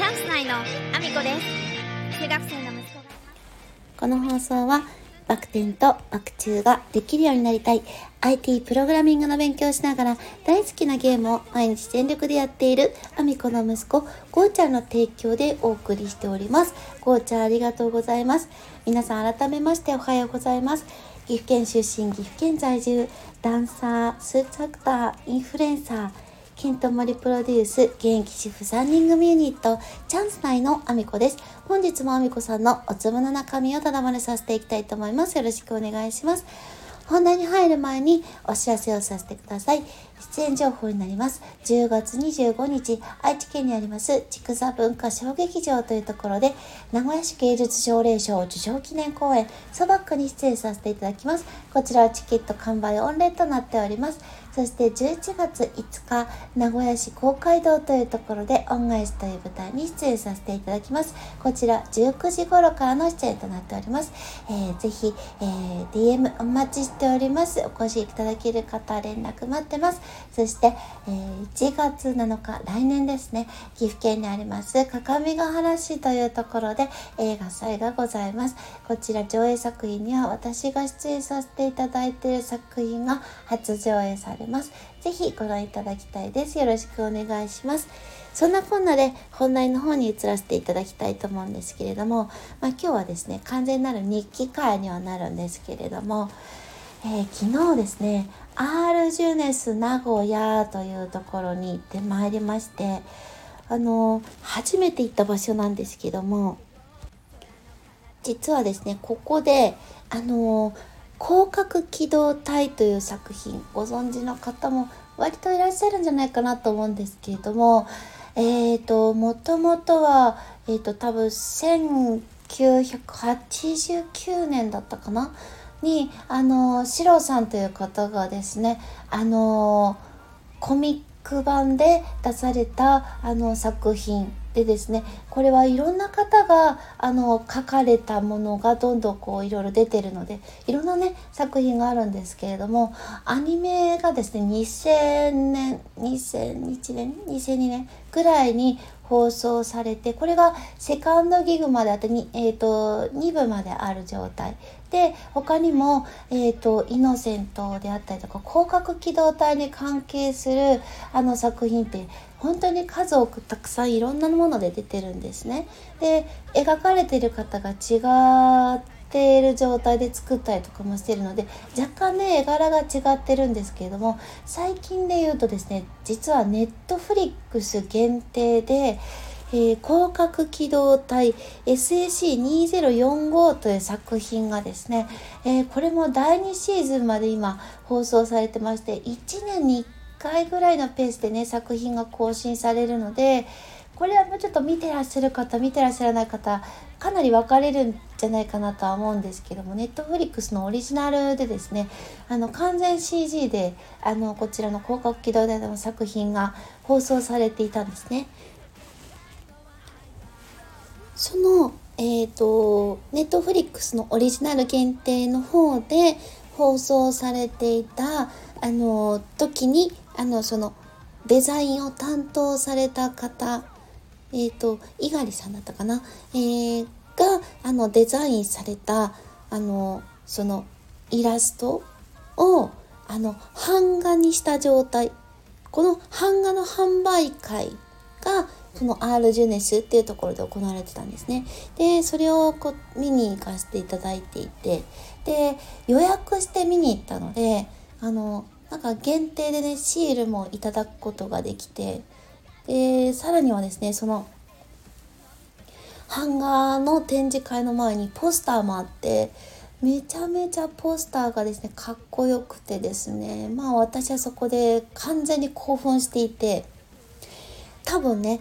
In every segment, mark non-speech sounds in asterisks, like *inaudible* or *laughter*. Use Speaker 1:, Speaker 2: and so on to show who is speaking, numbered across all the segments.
Speaker 1: チャンス内のアミコです。中学生の息子が
Speaker 2: この放送はバク転とバク宙ができるようになりたい IT プログラミングの勉強をしながら大好きなゲームを毎日全力でやっているアミコの息子ゴーちゃんの提供でお送りしております。ゴーちゃんありがとうございます。皆さん改めましておはようございます。岐阜県出身、岐阜県在住、ダンサー、スーツアクター、インフルエンサー、ケントモリプロデュース、現役主婦3人組ユニット、チャンス内のアミコです。本日もアミコさんのお粒の中身をただまれさせていきたいと思います。よろしくお願いします。本題に入る前にお知らせをさせてください。出演情報になります。10月25日、愛知県にあります、筑座文化小劇場というところで、名古屋市芸術奨励賞受賞記念公演、ソバックに出演させていただきます。こちらはチケット完売御礼となっております。そして11月5日、名古屋市公会堂というところで、恩返しという舞台に出演させていただきます。こちら19時頃からの出演となっております。えー、ぜひ、えー、DM お待ちしております。お越しいただける方、連絡待ってます。そして、えー、1月7日、来年ですね、岐阜県にあります、各務原市というところで映画祭がございます。こちら上映作品には私が出演させていただいている作品が初上映されます。ぜひご覧いただきたいです。よろしくお願いします。そんなこんなで本題の方に移らせていただきたいと思うんですけれども、まあ、今日はですね、完全なる日記会にはなるんですけれども、えー、昨日ですね、R ジュネス名古屋というところに行ってまいりまして、あの、初めて行った場所なんですけども、実はですね、ここで、あの、広角機動隊という作品、ご存知の方も割といらっしゃるんじゃないかなと思うんですけれども、えっ、ー、と、もともとは、えっ、ー、と、多分1989年だったかなに、あの、シロさんという方がですね、あの、コミック版で出されたあの作品でですねこれはいろんな方があの書かれたものがどんどんこういろいろ出てるのでいろんなね作品があるんですけれどもアニメがですね2000年2001年2002年ぐらいに放送されてこれがセカンドギグまであってに、えーと、2部まである状態で他にも、えーと、イノセントであったりとか広角機動隊に関係するあの作品って本当に数多くたくさんいろんなもので出てるんですね。で描かれてる方が違ている状態で作ったりとかもしてるので若干ね絵柄が違ってるんですけれども最近で言うとですね実はネットフリックス限定でえー、広角機動隊 SAC2045 という作品がですね、えー、これも第2シーズンまで今放送されてまして1年に1回ぐらいのペースでね作品が更新されるのでこれはもうちょっと見てらっしゃる方見てらっしゃらない方かなり分かれるじゃないかなとは思うんですけどもネットフリックスのオリジナルでですねあの完全 CG であのこちらの広角機動隊の作品が放送されていたんですね。その、えっ、ー、と、ネットフリックスのオリジナル限定の方で放送されていた、あの、時に、あの、その、デザインを担当された方、えっ、ー、と、猪狩さんだったかな、えー、が、あの、デザインされた、あの、その、イラストを、あの、版画にした状態。この版画の販売会がその R ジュネスっていうところで行われてたんですね。で、それをこ見に行かせていただいていて、で、予約して見に行ったので、あの、なんか限定でね、シールもいただくことができて、で、さらにはですね、その、版画の展示会の前にポスターもあって、めちゃめちゃポスターがですね、かっこよくてですね、まあ私はそこで完全に興奮していて、多分ね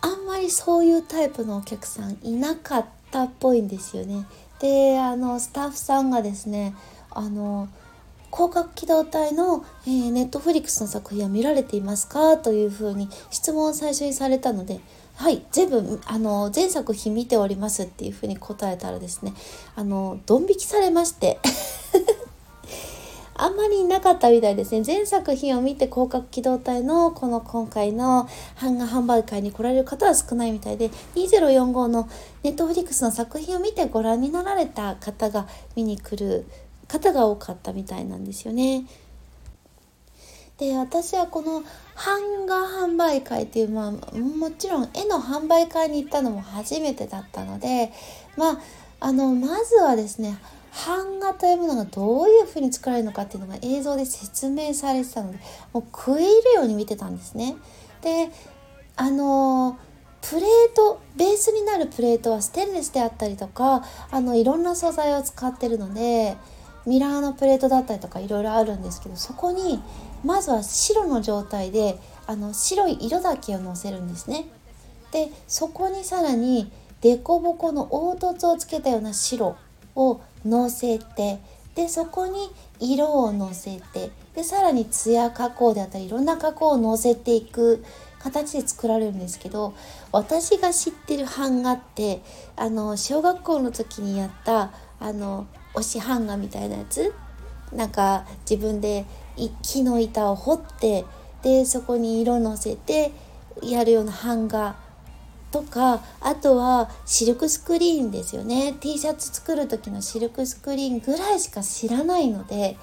Speaker 2: あんまりそういうタイプのお客さんいなかったっぽいんですよね。であのスタッフさんがですねあの広角機動隊の、えー、ネットフリックスの作品は見られていますか？というふうに質問を最初にされたので、はい、全部、あの、全作品見ておりますっていうふうに答えたらですね、あの、ドン引きされまして *laughs* あんまりなかったみたいですね全作品を見て広角機動隊のこの今回の版画販売会に来られる方は少ないみたいで2045のネットフリックスの作品を見てご覧になられた方が見に来る方が多かったみたいなんですよね。で私はこの版画販売会っていう、まあ、もちろん絵の販売会に行ったのも初めてだったのでまああのまずはですね版画というものがどういうふうに作られるのかっていうのが映像で説明されてたのでもう食い入るように見てたんですね。であのプレートベースになるプレートはステンレスであったりとかあのいろんな素材を使ってるのでミラーのプレートだったりとかいろいろあるんですけどそこにまずは白の状態であの白い色だけをのせるんですね。でそこにさらに凸凹の凹凸をつけたような白をのせてでそこに色をのせてでさらに艶加工であったりいろんな加工をのせていく形で作られるんですけど私が知ってる版画ってあの小学校の時にやったあの押し版画みたいなやつ？なんか自分で木の板を彫ってでそこに色のせてやるような版画とかあとはシルクスクリーンですよね T シャツ作る時のシルクスクリーンぐらいしか知らないので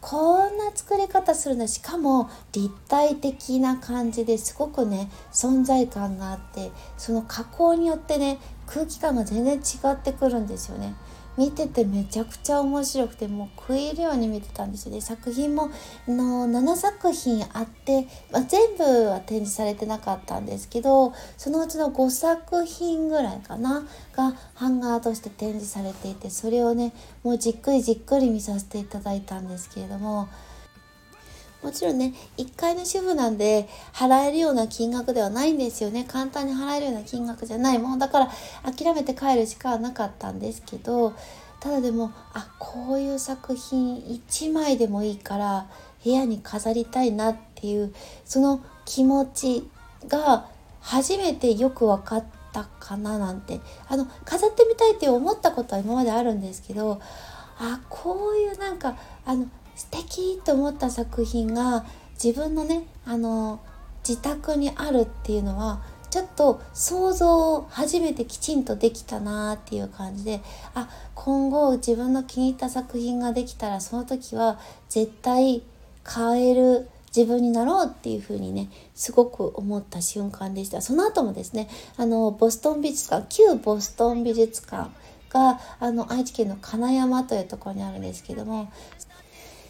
Speaker 2: こんな作り方するんだしかも立体的な感じですごくね存在感があってその加工によってね空気感が全然違ってくるんですよね。見ててめちゃくちゃ面白くてもう食い入るように見てたんですよ。ね作品もの7作品あって、まあ、全部は展示されてなかったんですけどそのうちの5作品ぐらいかながハンガーとして展示されていてそれをねもうじっくりじっくり見させていただいたんですけれどももちろんね1階の主婦なんで払えるような金額ではないんですよね。簡単に払えるような金額じゃない。もんだから諦めて帰るしかなかったんですけどただでもあこういう作品1枚でもいいから部屋に飾りたいなっていうその気持ちが初めてよく分かったかななんて。あの飾ってみたいって思ったことは今まであるんですけどあこういうなんかあの素敵と思った作品が自分のねあの自宅にあるっていうのはちょっと想像を初めてきちんとできたなっていう感じであ今後自分の気に入った作品ができたらその時は絶対変える自分になろうっていう風にねすごく思った瞬間でした。その後もですねあのボストン美術館旧ボストン美術館があの愛知県の金山というところにあるんですけども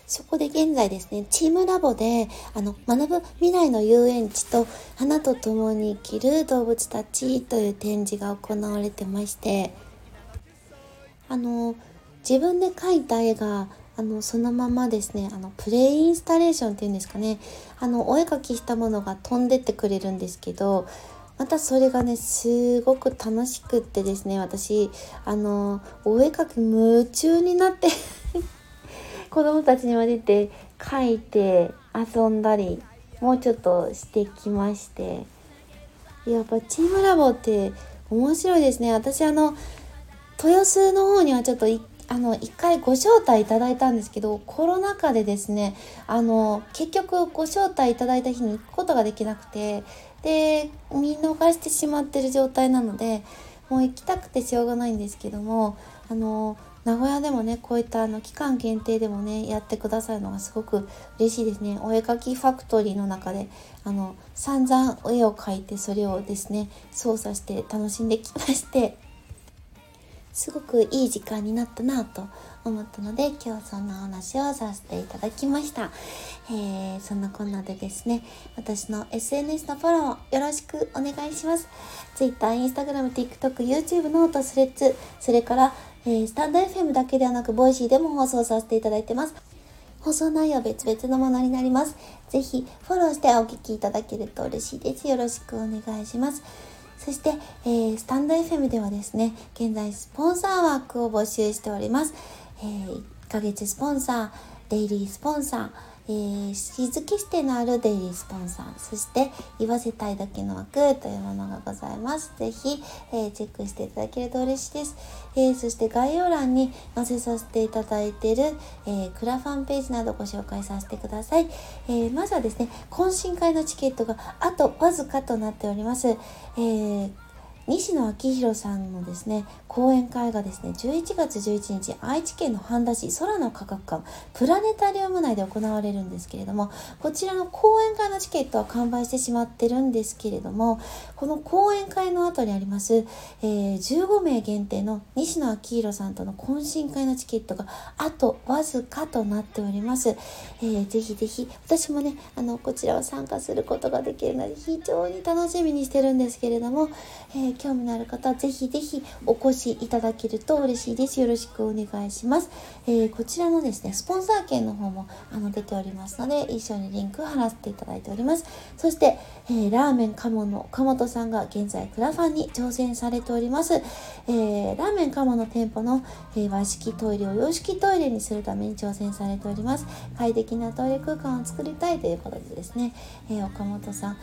Speaker 2: そこで現在ですね、チームラボで、あの、学ぶ未来の遊園地と花と共に生きる動物たちという展示が行われてまして、あの、自分で描いた絵が、あの、そのままですね、あの、プレイインスタレーションっていうんですかね、あの、お絵描きしたものが飛んでってくれるんですけど、またそれがね、すごく楽しくってですね、私、あの、お絵描き夢中になって子供たちには出て書いて遊んだりもうちょっとしてきまして。やっぱチームラボって面白いですね。私あの豊洲の方にはちょっとあの1回ご招待いただいたんですけどコロナ禍でですねあの結局ご招待いただいた日に行くことができなくてで見逃してしまってる状態なのでもう行きたくてしょうがないんですけどもあの名古屋でもねこういったあの期間限定でもねやってくださるのがすごく嬉しいですね。お絵かきファクトリーの中であの散々絵を描いてそれをですね操作して楽しんできましてすごくいい時間になったなと思ったので今日そんなお話をさせていただきました、えー、そんなこんなでですね私の SNS のフォローよろしくお願いします。Twitter、Instagram、TikTok、YouTube ノート、スレッズそれからえー、スタンド FM だけではなく、ボイシーでも放送させていただいてます。放送内容別々のものになります。ぜひフォローしてお聴きいただけると嬉しいです。よろしくお願いします。そして、えー、スタンド FM ではですね、現在スポンサー枠を募集しております。えー、1ヶ月スポンサー、デイリースポンサー、えー、日付指定のあるデイリースポンサー、そして言わせたいだけの枠というものがございます。ぜひ、えー、チェックしていただけると嬉しいです。えー、そして概要欄に載せさせていただいている、えクラファンページなどご紹介させてください。えまずはですね、懇親会のチケットがあとわずかとなっております。え西野昭弘さんのですね講演会がですね11月11日愛知県の半田市空の科学館プラネタリウム内で行われるんですけれどもこちらの講演会のチケットは完売してしまってるんですけれどもこの講演会の後にあります、えー、15名限定の西野昭弘さんとの懇親会のチケットがあとわずかとなっております、えー、ぜひぜひ私もねあのこちらは参加することができるので非常に楽しみにしてるんですけれども、えー興味のある方、ぜひぜひお越しいただけると嬉しいです。よろしくお願いします。えー、こちらのですね、スポンサー券の方もあの出ておりますので、一緒にリンク貼らせていただいております。そして、えー、ラーメンカモの岡本さんが現在クラファンに挑戦されております。えー、ラーメンカモの店舗の、え和式トイレを洋式トイレにするために挑戦されております。快適なトイレ空間を作りたいということでですね、え岡本さん、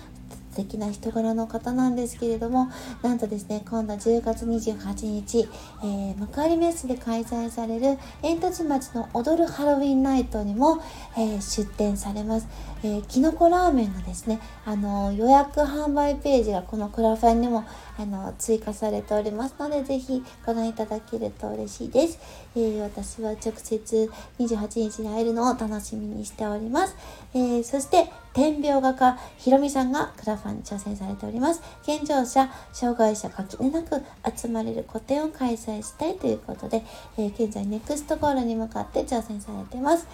Speaker 2: 素敵な人柄の方なんですけれどもなんとですね今度は10月28日、えー、幕張メッセで開催される煙突町の踊るハロウィンナイトにも、えー、出展されます、えー、きのこラーメンがですねあの予約販売ページがこのクラファンにもあの追加されておりますのでぜひご覧いただけると嬉しいです、えー、私は直接28日に会えるのを楽しみにしております、えー、そして点描画家ひろみさんがクラファンに挑戦されております。健常者障害者垣根なく集まれる個展を開催したいということで、えー、現在ネクストゴールに向かって挑戦されてます。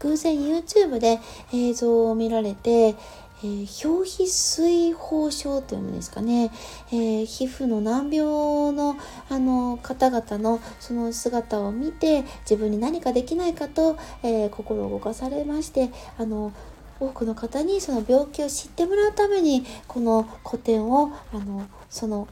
Speaker 2: 偶然 YouTube で映像を見られて、えー、表皮水疱症というんですかね、えー、皮膚の難病のあの方々のその姿を見て自分に何かできないかと、えー、心を動かされましてあの多くの方にその病気を知ってもらうためにこの古典をあのその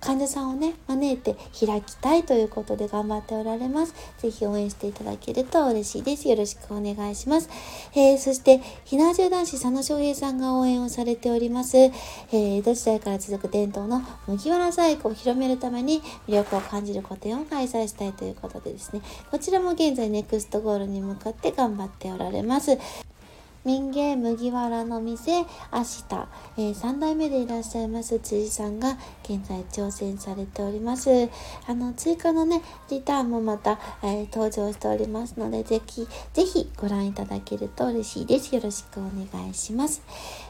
Speaker 2: 患者さんをね、招いて開きたいということで頑張っておられます。ぜひ応援していただけると嬉しいです。よろしくお願いします。えー、そして、ひなじゅう男子佐野翔平さんが応援をされております、えー、江戸時代から続く伝統の麦わら細工を広めるために魅力を感じる個展を開催したいということでですね、こちらも現在ネクストゴールに向かって頑張っておられます。民芸麦わらの店明日、えー、3代目でいらっしゃいます辻さんが現在挑戦されております。あの追加のねリターンもまた、えー、登場しておりますのでぜひぜひご覧いただけると嬉しいです。よろしくお願いします、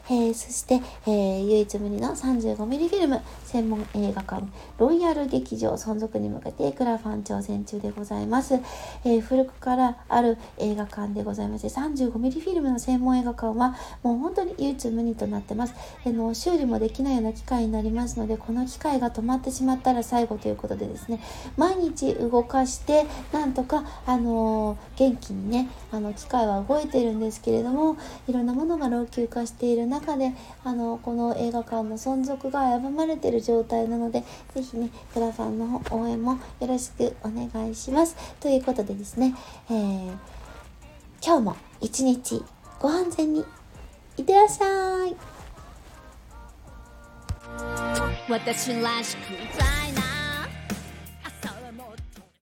Speaker 2: えー、そして、えー、唯一無二の 35mm フィルム専門映画館ロイヤル劇場存続に向けてクラファン挑戦中でございます、えー、古くからある映画館でございまして 35mm フィルムの専門映画館はもう本当に唯一無二となってます。あの修理もできないような機械になりますのでこの機械が止まってしまったら最後ということでですね毎日動かしてなんとかあの元気にねあの機械は動いてるんですけれどもいろんなものが老朽化している中であのこの映画館の存続が危ぶまれている状態なので是非ねクラファンの応援もよろしくお願いします。ということでですね、えー、今日も一日ご安全にいってらっしゃい。私らしく